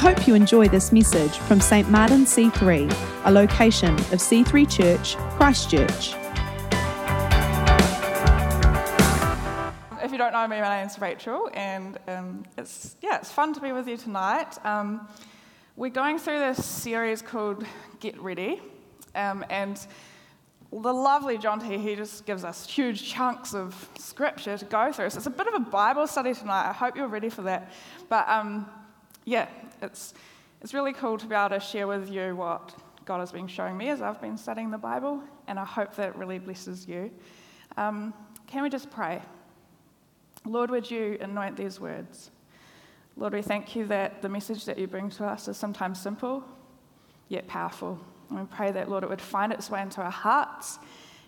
hope you enjoy this message from St. Martin C3, a location of C3 Church, Christchurch. If you don't know me, my name's Rachel, and um, it's yeah, it's fun to be with you tonight. Um, we're going through this series called Get Ready, um, and the lovely Jonty, he just gives us huge chunks of scripture to go through. So it's a bit of a Bible study tonight. I hope you're ready for that. But um, yeah, it's, it's really cool to be able to share with you what God has been showing me as I've been studying the Bible, and I hope that it really blesses you. Um, can we just pray? Lord, would you anoint these words? Lord, we thank you that the message that you bring to us is sometimes simple, yet powerful. And we pray that, Lord, it would find its way into our hearts,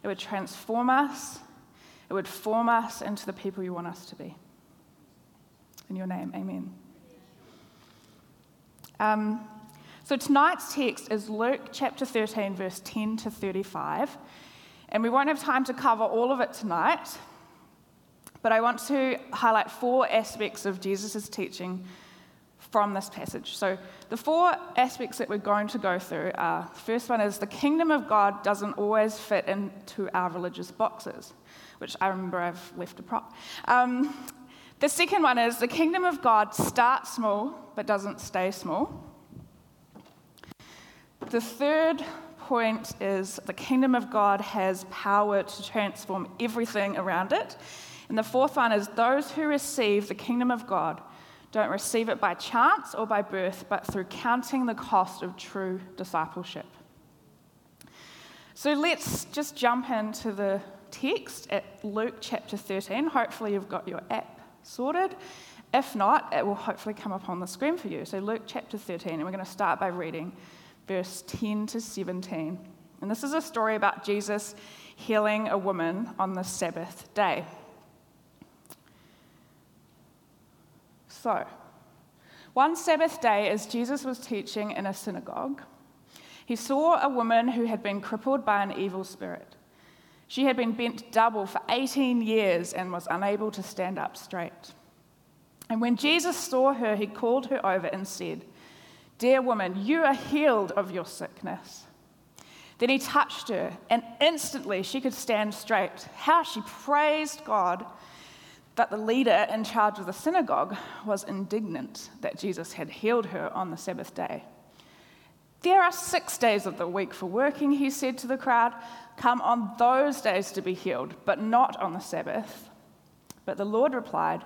it would transform us, it would form us into the people you want us to be. In your name, amen. Um, so tonight's text is Luke chapter 13, verse 10 to 35. And we won't have time to cover all of it tonight, but I want to highlight four aspects of Jesus' teaching from this passage. So, the four aspects that we're going to go through are the first one is the kingdom of God doesn't always fit into our religious boxes, which I remember I've left a prop. Um, the second one is the kingdom of God starts small but doesn't stay small. The third point is the kingdom of God has power to transform everything around it. And the fourth one is those who receive the kingdom of God don't receive it by chance or by birth, but through counting the cost of true discipleship. So let's just jump into the text at Luke chapter 13. Hopefully, you've got your app sorted. If not, it will hopefully come up on the screen for you. So, Luke chapter 13, and we're going to start by reading verse 10 to 17. And this is a story about Jesus healing a woman on the Sabbath day. So, one Sabbath day, as Jesus was teaching in a synagogue, he saw a woman who had been crippled by an evil spirit. She had been bent double for 18 years and was unable to stand up straight. And when Jesus saw her, he called her over and said, Dear woman, you are healed of your sickness. Then he touched her, and instantly she could stand straight. How she praised God that the leader in charge of the synagogue was indignant that Jesus had healed her on the Sabbath day. There are six days of the week for working, he said to the crowd. Come on those days to be healed, but not on the Sabbath. But the Lord replied,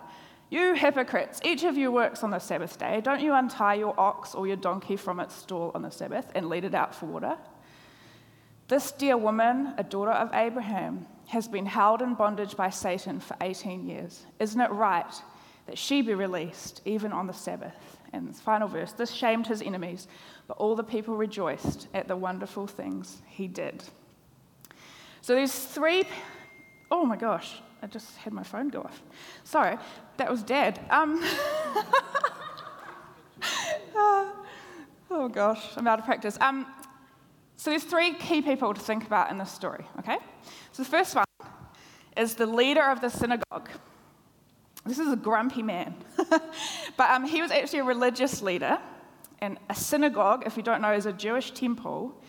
You hypocrites, each of you works on the Sabbath day. Don't you untie your ox or your donkey from its stall on the Sabbath and lead it out for water? This dear woman, a daughter of Abraham, has been held in bondage by Satan for 18 years. Isn't it right that she be released even on the Sabbath? And this final verse this shamed his enemies, but all the people rejoiced at the wonderful things he did. So there's three, oh my gosh, I just had my phone go off. Sorry, that was dad. Um, oh gosh, I'm out of practice. Um, so there's three key people to think about in this story, okay? So the first one is the leader of the synagogue. This is a grumpy man. but um, he was actually a religious leader. And a synagogue, if you don't know, is a Jewish temple.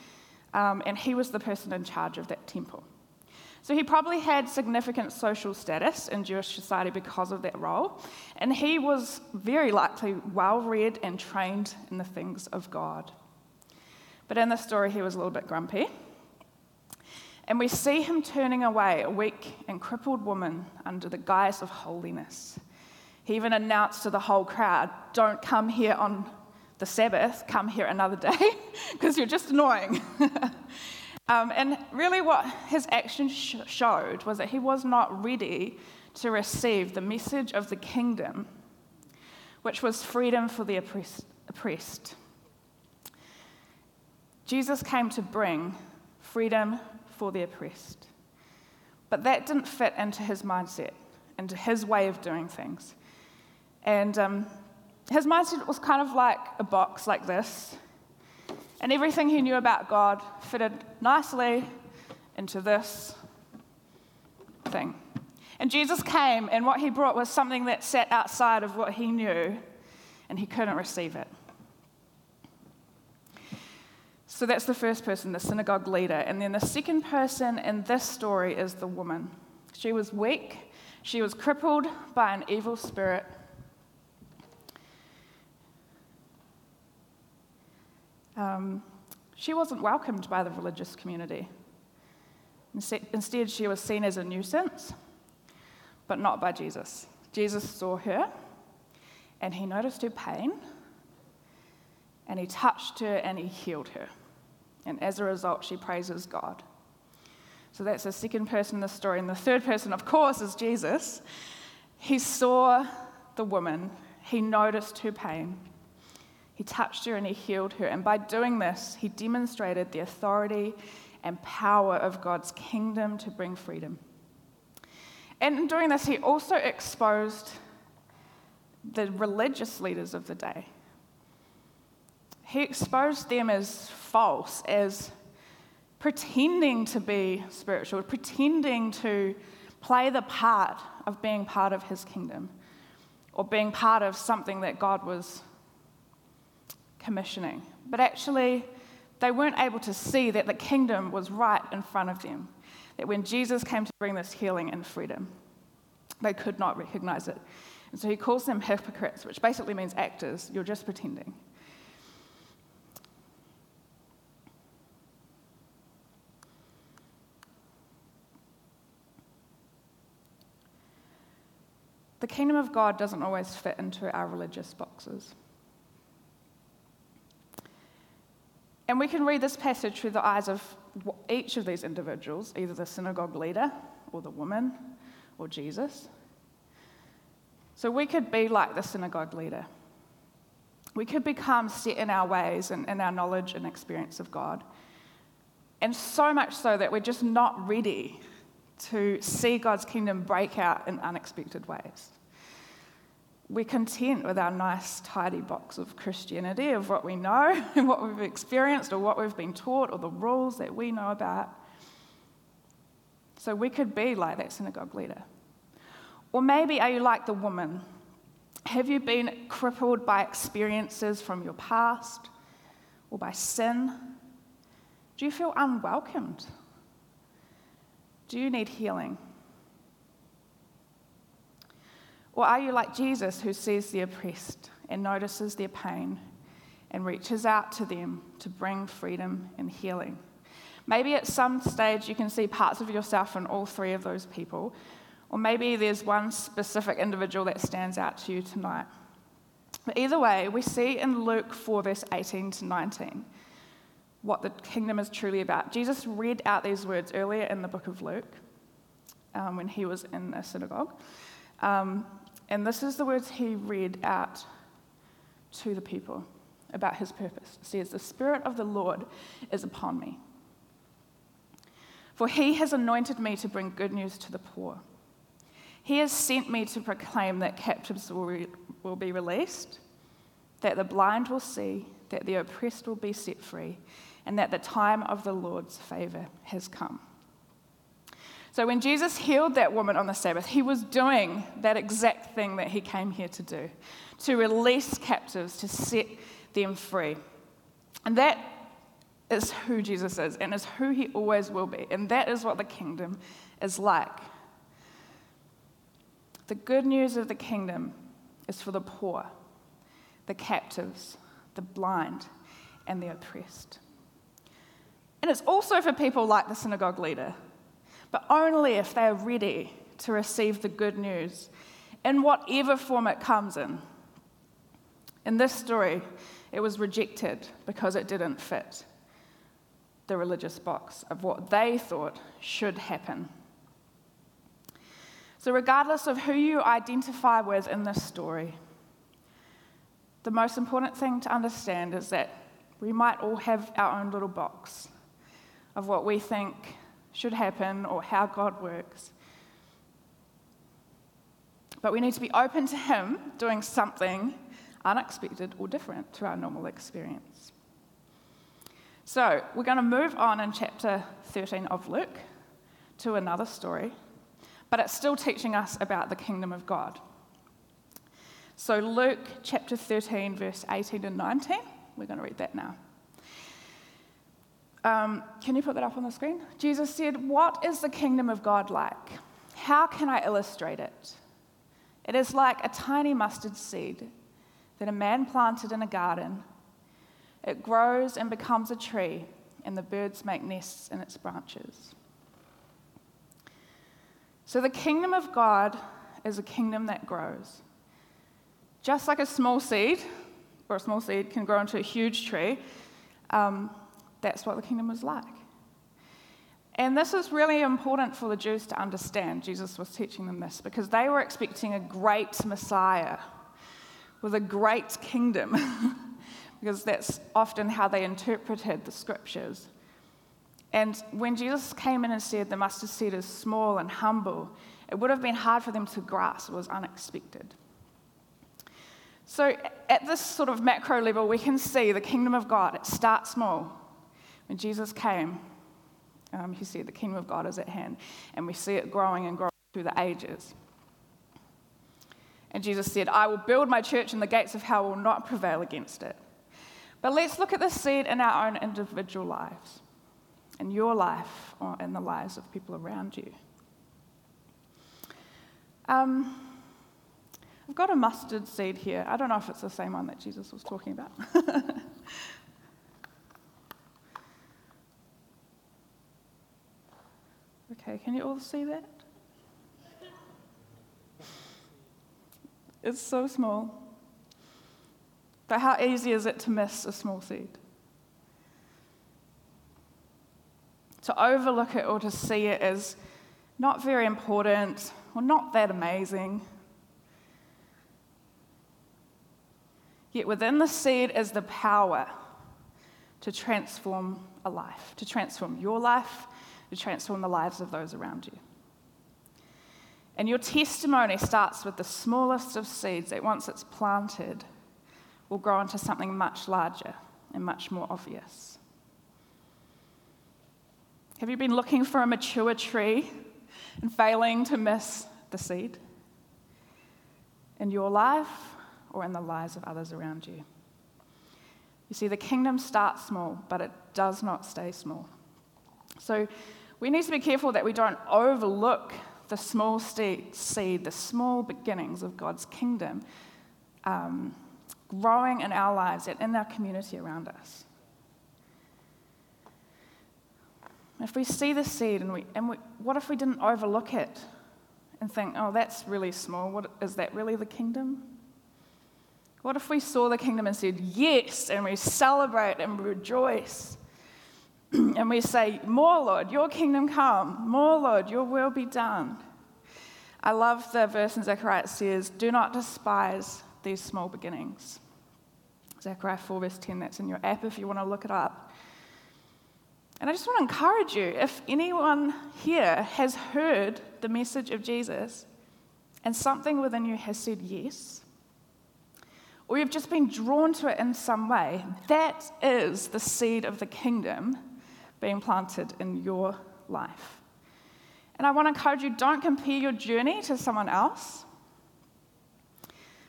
Um, and he was the person in charge of that temple. So he probably had significant social status in Jewish society because of that role. And he was very likely well read and trained in the things of God. But in this story, he was a little bit grumpy. And we see him turning away a weak and crippled woman under the guise of holiness. He even announced to the whole crowd, Don't come here on the Sabbath, come here another day, because you're just annoying. um, and really, what his action sh- showed was that he was not ready to receive the message of the kingdom, which was freedom for the oppressed. Jesus came to bring freedom for the oppressed. But that didn't fit into his mindset, into his way of doing things. And um, his mindset was kind of like a box like this. And everything he knew about God fitted nicely into this thing. And Jesus came, and what he brought was something that sat outside of what he knew, and he couldn't receive it. So that's the first person, the synagogue leader. And then the second person in this story is the woman. She was weak, she was crippled by an evil spirit. Um, she wasn't welcomed by the religious community. Instead, she was seen as a nuisance, but not by Jesus. Jesus saw her and he noticed her pain and he touched her and he healed her. And as a result, she praises God. So that's the second person in the story. And the third person, of course, is Jesus. He saw the woman, he noticed her pain, he touched her and he healed her. And by doing this, he demonstrated the authority and power of God's kingdom to bring freedom. And in doing this, he also exposed the religious leaders of the day. He exposed them as false, as pretending to be spiritual, pretending to play the part of being part of his kingdom or being part of something that God was commissioning. But actually, they weren't able to see that the kingdom was right in front of them. That when Jesus came to bring this healing and freedom, they could not recognize it. And so he calls them hypocrites, which basically means actors. You're just pretending. The kingdom of God doesn't always fit into our religious boxes. And we can read this passage through the eyes of each of these individuals, either the synagogue leader or the woman or Jesus. So we could be like the synagogue leader. We could become set in our ways and in our knowledge and experience of God. And so much so that we're just not ready to see God's kingdom break out in unexpected ways we're content with our nice, tidy box of Christianity, of what we know and what we've experienced or what we've been taught or the rules that we know about. So we could be like that synagogue leader. Or maybe are you like the woman? Have you been crippled by experiences from your past or by sin? Do you feel unwelcomed? Do you need healing? Or are you like Jesus, who sees the oppressed and notices their pain and reaches out to them to bring freedom and healing? Maybe at some stage you can see parts of yourself in all three of those people. Or maybe there's one specific individual that stands out to you tonight. But either way, we see in Luke 4, verse 18 to 19, what the kingdom is truly about. Jesus read out these words earlier in the book of Luke um, when he was in a synagogue. Um, and this is the words he read out to the people about his purpose. It says, The Spirit of the Lord is upon me. For he has anointed me to bring good news to the poor. He has sent me to proclaim that captives will, re- will be released, that the blind will see, that the oppressed will be set free, and that the time of the Lord's favor has come. So when Jesus healed that woman on the Sabbath, he was doing that exact thing that he came here to do to release captives, to set them free. And that is who Jesus is and is who he always will be. And that is what the kingdom is like. The good news of the kingdom is for the poor, the captives, the blind, and the oppressed. And it's also for people like the synagogue leader but only if they are ready to receive the good news in whatever form it comes in. In this story, it was rejected because it didn't fit the religious box of what they thought should happen. So, regardless of who you identify with in this story, the most important thing to understand is that we might all have our own little box of what we think should happen or how God works. But we need to be open to Him doing something unexpected or different to our normal experience. So, we're going to move on in chapter 13 of Luke to another story, but it's still teaching us about the kingdom of God. So, Luke chapter 13, verse 18 and 19, we're going to read that now. Um, can you put that up on the screen? Jesus said, What is the kingdom of God like? How can I illustrate it? It is like a tiny mustard seed that a man planted in a garden. It grows and becomes a tree, and the birds make nests in its branches. So, the kingdom of God is a kingdom that grows. Just like a small seed, or a small seed can grow into a huge tree, um, that's what the kingdom is like. And this is really important for the Jews to understand. Jesus was teaching them this because they were expecting a great Messiah with a great kingdom, because that's often how they interpreted the scriptures. And when Jesus came in and said the mustard seed is small and humble, it would have been hard for them to grasp. It was unexpected. So, at this sort of macro level, we can see the kingdom of God. It starts small. When Jesus came, um, he said, The kingdom of God is at hand. And we see it growing and growing through the ages. And Jesus said, I will build my church, and the gates of hell will not prevail against it. But let's look at the seed in our own individual lives, in your life, or in the lives of people around you. Um, I've got a mustard seed here. I don't know if it's the same one that Jesus was talking about. okay, can you all see that? It's so small. But how easy is it to miss a small seed? To overlook it or to see it as not very important or not that amazing. Yet within the seed is the power to transform a life, to transform your life, to transform the lives of those around you. And your testimony starts with the smallest of seeds that once it's planted will grow into something much larger and much more obvious. Have you been looking for a mature tree and failing to miss the seed in your life or in the lives of others around you? You see, the kingdom starts small, but it does not stay small. So we need to be careful that we don't overlook the small seed, the small beginnings of God's kingdom um, growing in our lives and in our community around us. If we see the seed and, we, and we, what if we didn't overlook it and think, oh, that's really small? What, is that really the kingdom? What if we saw the kingdom and said, yes, and we celebrate and rejoice? and we say, More, Lord, your kingdom come. More, Lord, your will be done. I love the verse in Zechariah that says, Do not despise these small beginnings. Zechariah 4, verse 10, that's in your app if you want to look it up. And I just want to encourage you if anyone here has heard the message of Jesus and something within you has said yes, or you've just been drawn to it in some way, that is the seed of the kingdom being planted in your life. And I want to encourage you don't compare your journey to someone else.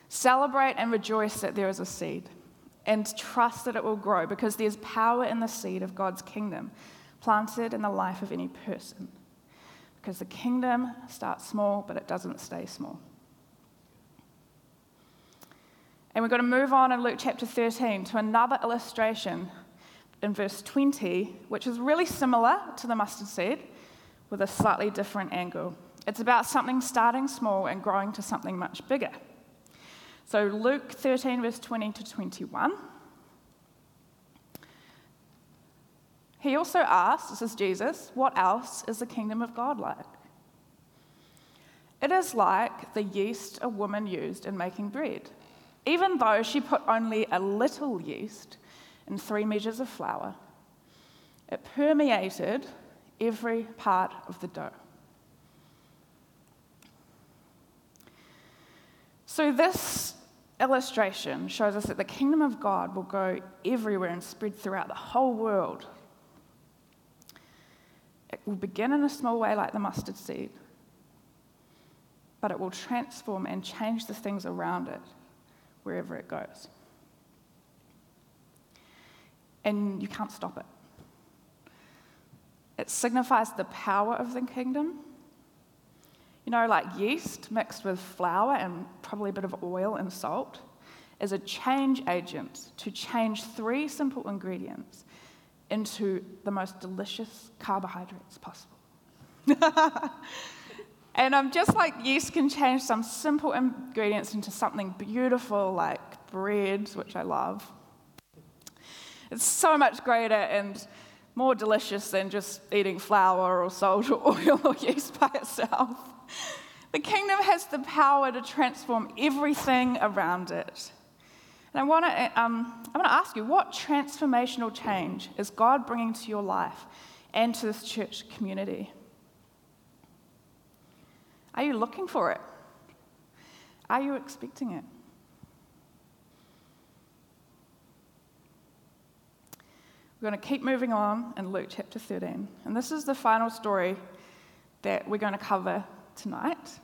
Celebrate and rejoice that there is a seed and trust that it will grow because there's power in the seed of God's kingdom planted in the life of any person. Because the kingdom starts small, but it doesn't stay small. And we're going to move on in Luke chapter 13 to another illustration in verse 20, which is really similar to the mustard seed with a slightly different angle. It's about something starting small and growing to something much bigger. So, Luke 13, verse 20 to 21. He also asked, this is Jesus, what else is the kingdom of God like? It is like the yeast a woman used in making bread. Even though she put only a little yeast in three measures of flour, it permeated every part of the dough. So, this illustration shows us that the kingdom of God will go everywhere and spread throughout the whole world. It will begin in a small way, like the mustard seed, but it will transform and change the things around it wherever it goes. And you can't stop it. it signifies the power of the kingdom. You know, like yeast mixed with flour and probably a bit of oil and salt is a change agent to change three simple ingredients into the most delicious carbohydrates possible. and I'm just like yeast can change some simple ingredients into something beautiful like bread, which I love. It's so much greater and more delicious than just eating flour or salt or oil or yeast by itself. The kingdom has the power to transform everything around it. And I want to um, I want to ask you, what transformational change is God bringing to your life and to this church community? Are you looking for it? Are you expecting it? We're going to keep moving on in Luke chapter 13. And this is the final story that we're going to cover tonight.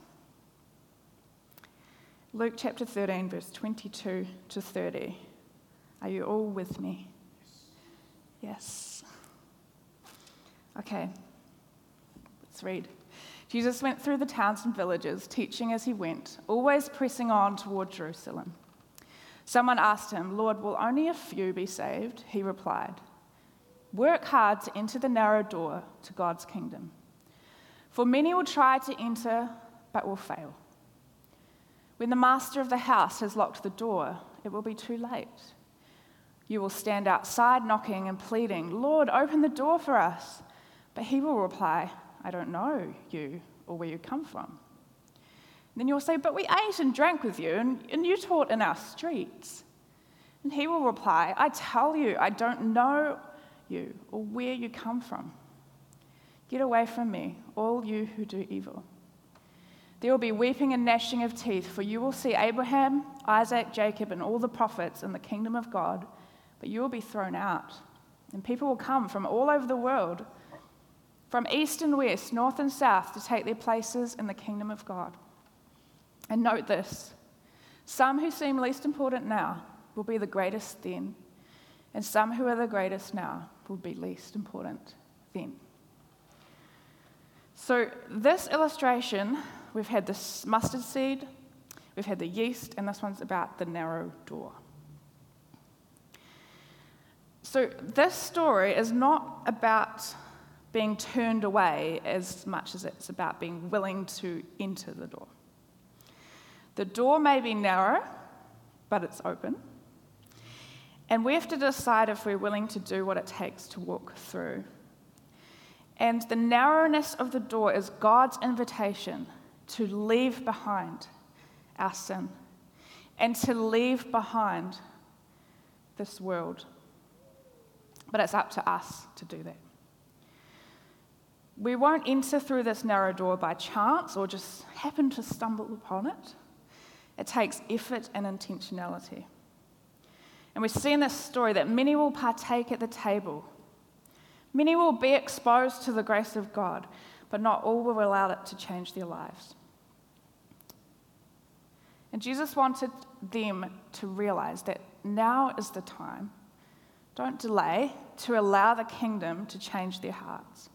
Luke chapter 13, verse 22 to 30. Are you all with me? Yes. Okay, let's read. Jesus went through the towns and villages, teaching as he went, always pressing on toward Jerusalem. Someone asked him, Lord, will only a few be saved? He replied, Work hard to enter the narrow door to God's kingdom. For many will try to enter, but will fail. When the master of the house has locked the door, it will be too late. You will stand outside knocking and pleading, Lord, open the door for us. But he will reply, I don't know you or where you come from. then you'll say, But we ate and drank with you, and, and you taught in our streets. And he will reply, I tell you, I don't know you or where you come from. Get away from me, all you who do evil. There will be weeping and gnashing of teeth, for you will see Abraham, Isaac, Jacob, and all the prophets in the kingdom of God, but you will be thrown out. And people will come from all over the world, from east and west, north and south, to take their places in the kingdom of God. And note this some who seem least important now will be the greatest then, and some who are the greatest now will be least important then. So, this illustration, we've had this mustard seed, we've had the yeast, and this one's about the narrow door. So, this story is not about being turned away as much as it's about being willing to enter the door. The door may be narrow, but it's open. And we have to decide if we're willing to do what it takes to walk through. And the narrowness of the door is God's invitation to leave behind our sin and to leave behind this world. But it's up to us to do that. We won't enter through this narrow door by chance or just happen to stumble upon it. It takes effort and intentionality. And we see in this story that many will partake at the table. Many will be exposed to the grace of God, but not all will allow it to change their lives. And Jesus wanted them to realize that now is the time. Don't delay to allow the kingdom to change their hearts.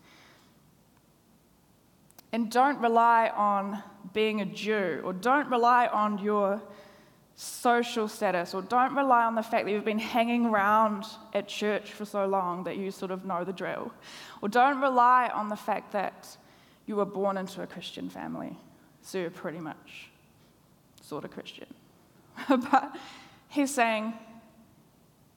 And don't rely on being a Jew or don't rely on your social status, or don't rely on the fact that you've been hanging around at church for so long that you sort of know the drill, or don't rely on the fact that you were born into a Christian family, so you're pretty much sort of Christian. but he's saying,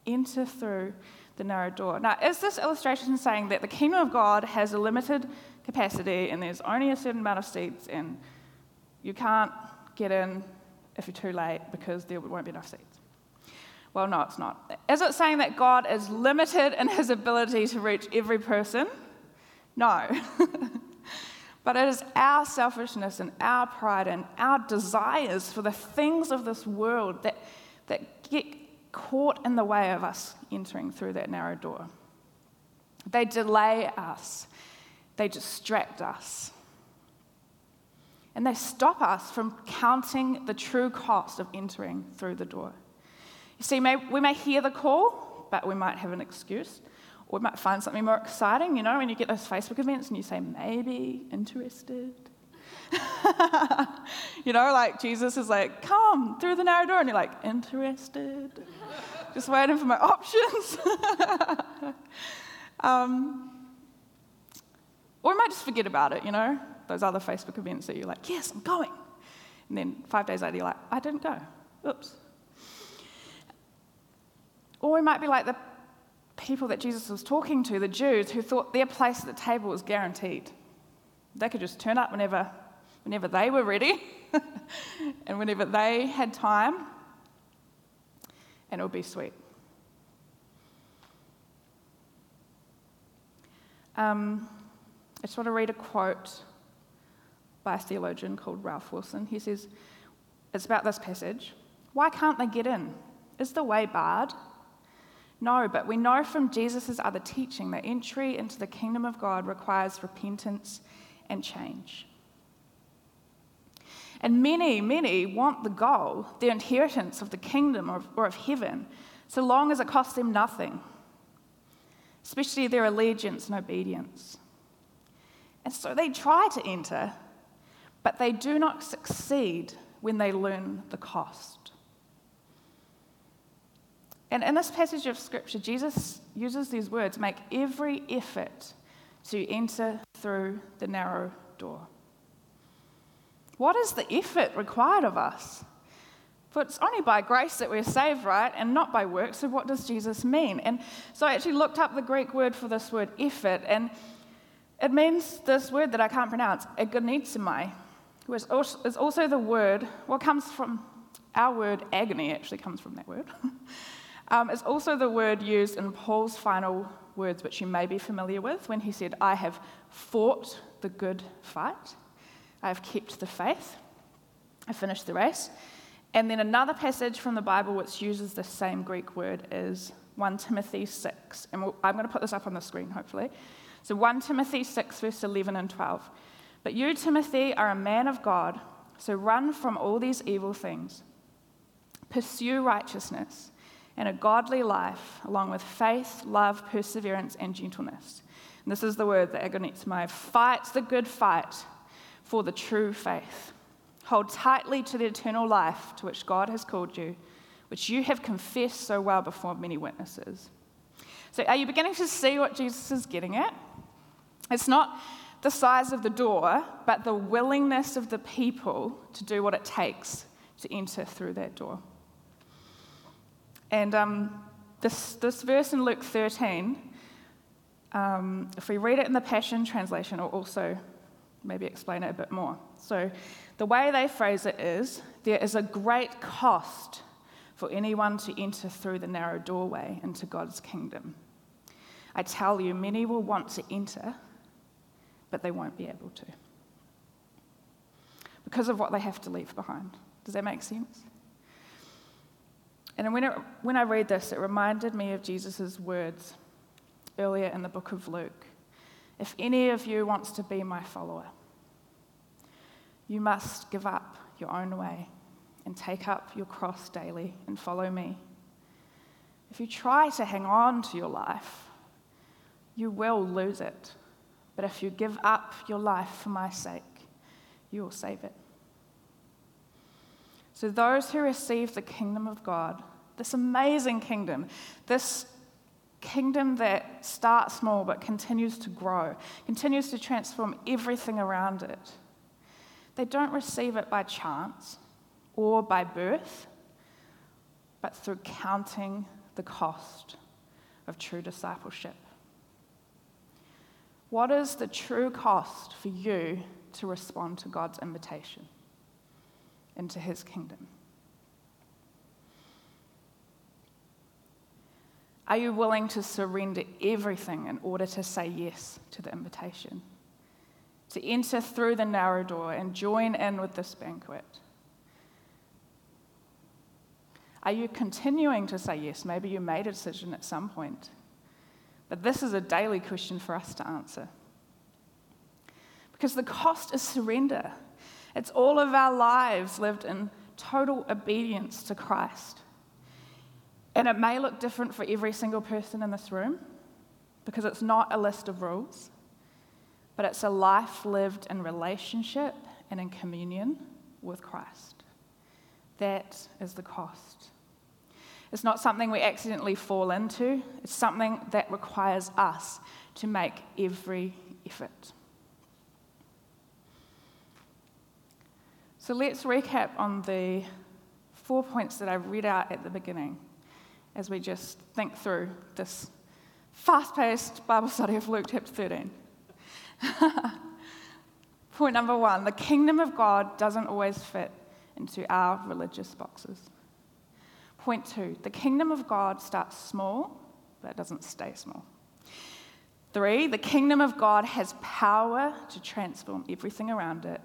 enter through the narrow door. Now, is this illustration saying that the kingdom of God has a limited capacity and there's only a certain amount of seats and you can't get in if you're too late because there won't be enough seats. Well, no, it's not. Is it saying that God is limited in his ability to reach every person? No. but it is our selfishness and our pride and our desires for the things of this world that, that get caught in the way of us entering through that narrow door. They delay us, they distract us. And they stop us from counting the true cost of entering through the door. You see, may, we may hear the call, but we might have an excuse, Or we might find something more exciting, you know, when you get those Facebook events and you say, maybe interested. you know, like Jesus is like, come through the narrow door, and you're like, interested. Just waiting for my options. um, or we might just forget about it, you know, those other Facebook events that you're like, yes, I'm going. And then five days later, you're like, I didn't go. Oops. Or we might be like the people that Jesus was talking to, the Jews, who thought their place at the table was guaranteed. They could just turn up whenever, whenever they were ready and whenever they had time, and it would be sweet. Um, I just want to read a quote by a theologian called Ralph Wilson. He says, It's about this passage. Why can't they get in? Is the way barred? No, but we know from Jesus' other teaching that entry into the kingdom of God requires repentance and change. And many, many want the goal, the inheritance of the kingdom or, or of heaven, so long as it costs them nothing, especially their allegiance and obedience. And so they try to enter, but they do not succeed when they learn the cost. And in this passage of Scripture, Jesus uses these words make every effort to enter through the narrow door. What is the effort required of us? For it's only by grace that we're saved, right? And not by works. So, what does Jesus mean? And so, I actually looked up the Greek word for this word, effort, and it means this word that I can't pronounce, agonizomai, which is also the word, what comes from our word agony, actually comes from that word. um, it's also the word used in Paul's final words, which you may be familiar with, when he said, I have fought the good fight, I have kept the faith, I finished the race. And then another passage from the Bible which uses the same Greek word is 1 Timothy 6. And I'm going to put this up on the screen, hopefully. So 1 Timothy 6, verse 11 and 12. But you, Timothy, are a man of God, so run from all these evil things. Pursue righteousness and a godly life, along with faith, love, perseverance, and gentleness. And this is the word, the agonizomai. Fight the good fight for the true faith. Hold tightly to the eternal life to which God has called you, which you have confessed so well before many witnesses. So, are you beginning to see what Jesus is getting at? It's not the size of the door, but the willingness of the people to do what it takes to enter through that door. And um, this, this verse in Luke 13, um, if we read it in the Passion Translation, will also maybe explain it a bit more. So, the way they phrase it is there is a great cost for anyone to enter through the narrow doorway into God's kingdom. I tell you, many will want to enter but they won't be able to because of what they have to leave behind. Does that make sense? And when, it, when I read this, it reminded me of Jesus' words earlier in the book of Luke. If any of you wants to be my follower, you must give up your own way and take up your cross daily and follow me. If you try to hang on to your life, you will lose it. But if you give up your life for my sake, you will save it. So, those who receive the kingdom of God, this amazing kingdom, this kingdom that starts small but continues to grow, continues to transform everything around it, they don't receive it by chance or by birth, but through counting the cost of true discipleship. What is the true cost for you to respond to God's invitation into his kingdom? Are you willing to surrender everything in order to say yes to the invitation? To enter through the narrow door and join in with this banquet? Are you continuing to say yes? Maybe you made a decision at some point. But this is a daily question for us to answer. Because the cost is surrender. It's all of our lives lived in total obedience to Christ. And it may look different for every single person in this room. because it's not a list of rules, but it's a life lived in relationship and in communion with Christ. That is the cost. It's not something we accidentally fall into, it's something that requires us to make every effort. So let's recap on the four points that I read out at the beginning as we just think through this fast paced Bible study of Luke chapter 13. Point number one the kingdom of God doesn't always fit into our religious boxes. Point two the kingdom of God starts small, but it doesn't stay small. Three, the kingdom of God has power to transform everything around it.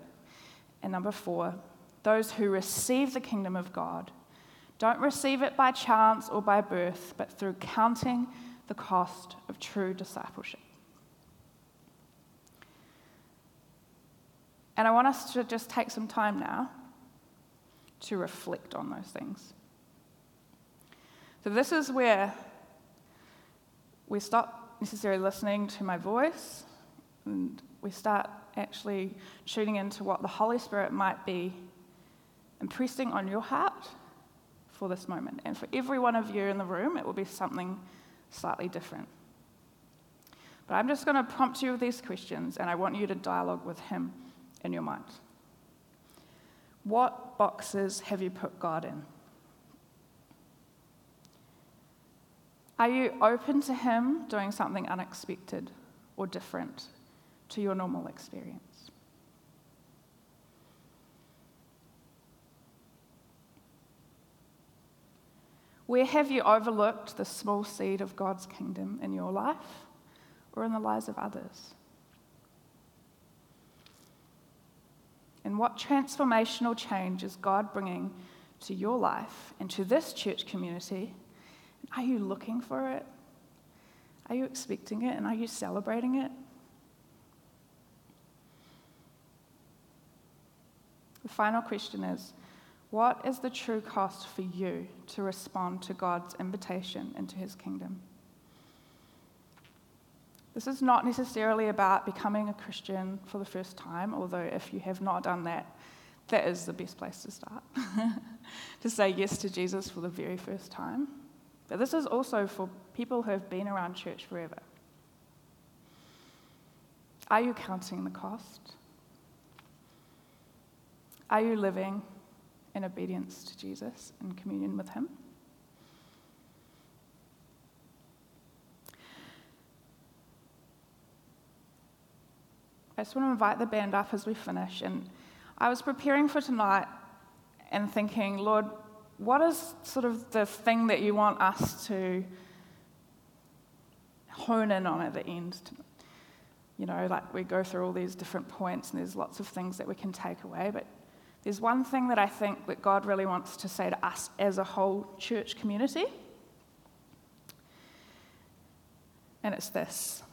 And number four, those who receive the kingdom of God don't receive it by chance or by birth, but through counting the cost of true discipleship. And I want us to just take some time now to reflect on those things. So, this is where we stop necessarily listening to my voice and we start actually tuning into what the Holy Spirit might be impressing on your heart for this moment. And for every one of you in the room, it will be something slightly different. But I'm just going to prompt you with these questions, and I want you to dialogue with Him in your mind. What boxes have you put God in? Are you open to Him doing something unexpected or different to your normal experience? Where have you overlooked the small seed of God's kingdom in your life or in the lives of others? And what transformational change is God bringing to your life and to this church community? Are you looking for it? Are you expecting it? And are you celebrating it? The final question is what is the true cost for you to respond to God's invitation into his kingdom? This is not necessarily about becoming a Christian for the first time, although if you have not done that, that is the best place to start. to say yes to Jesus for the very first time. But this is also for people who have been around church forever. Are you counting the cost? Are you living in obedience to Jesus and communion with Him. I just want to invite the band up as we finish. And I was preparing for tonight and thinking, Lord, what is sort of the thing that you want us to hone in on at the end? You know, like we go through all these different points and there's lots of things that we can take away, but there's one thing that I think that God really wants to say to us as a whole church community, and it's this.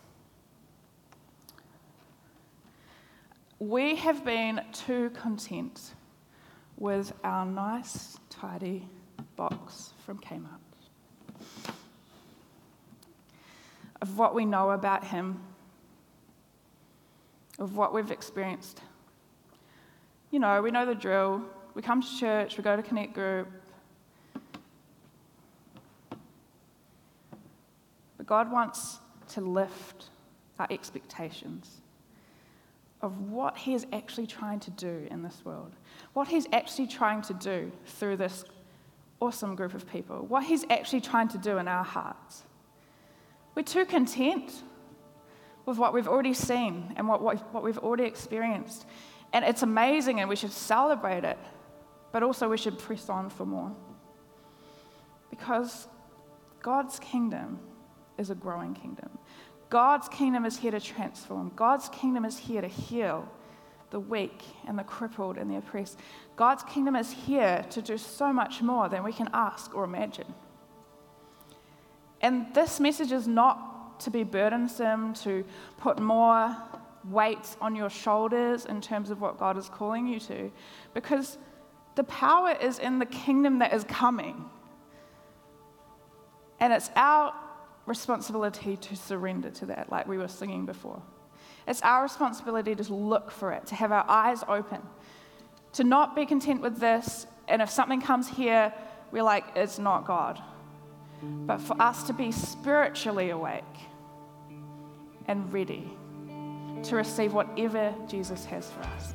We have been too content with our nice, tidy box from Kmart. Of what we know about Him, of what we've experienced you know, we know the drill. We come to church, we go to Connect Group. But God wants to lift our expectations of what He is actually trying to do in this world, what He's actually trying to do through this awesome group of people, what He's actually trying to do in our hearts. We're too content with what we've already seen and what, what, what we've already experienced. And it's amazing and we should celebrate it, but also we should press on for more. Because God's kingdom is a growing kingdom. God's kingdom is here to transform. God's kingdom is here to heal the weak and the crippled and the oppressed. God's kingdom is here to do so much more than we can ask or imagine. And this message is not to be burdensome, to put more weight on your shoulders in terms of what God is calling you to. Because the power is in the kingdom that is coming. And it's our responsibility to surrender to that, like we were singing before. It's our responsibility to look for it, to have our eyes open, to not be content with this, and if something comes here, we're like, it's not God. But for us to be spiritually awake and ready to receive whatever Jesus has for us.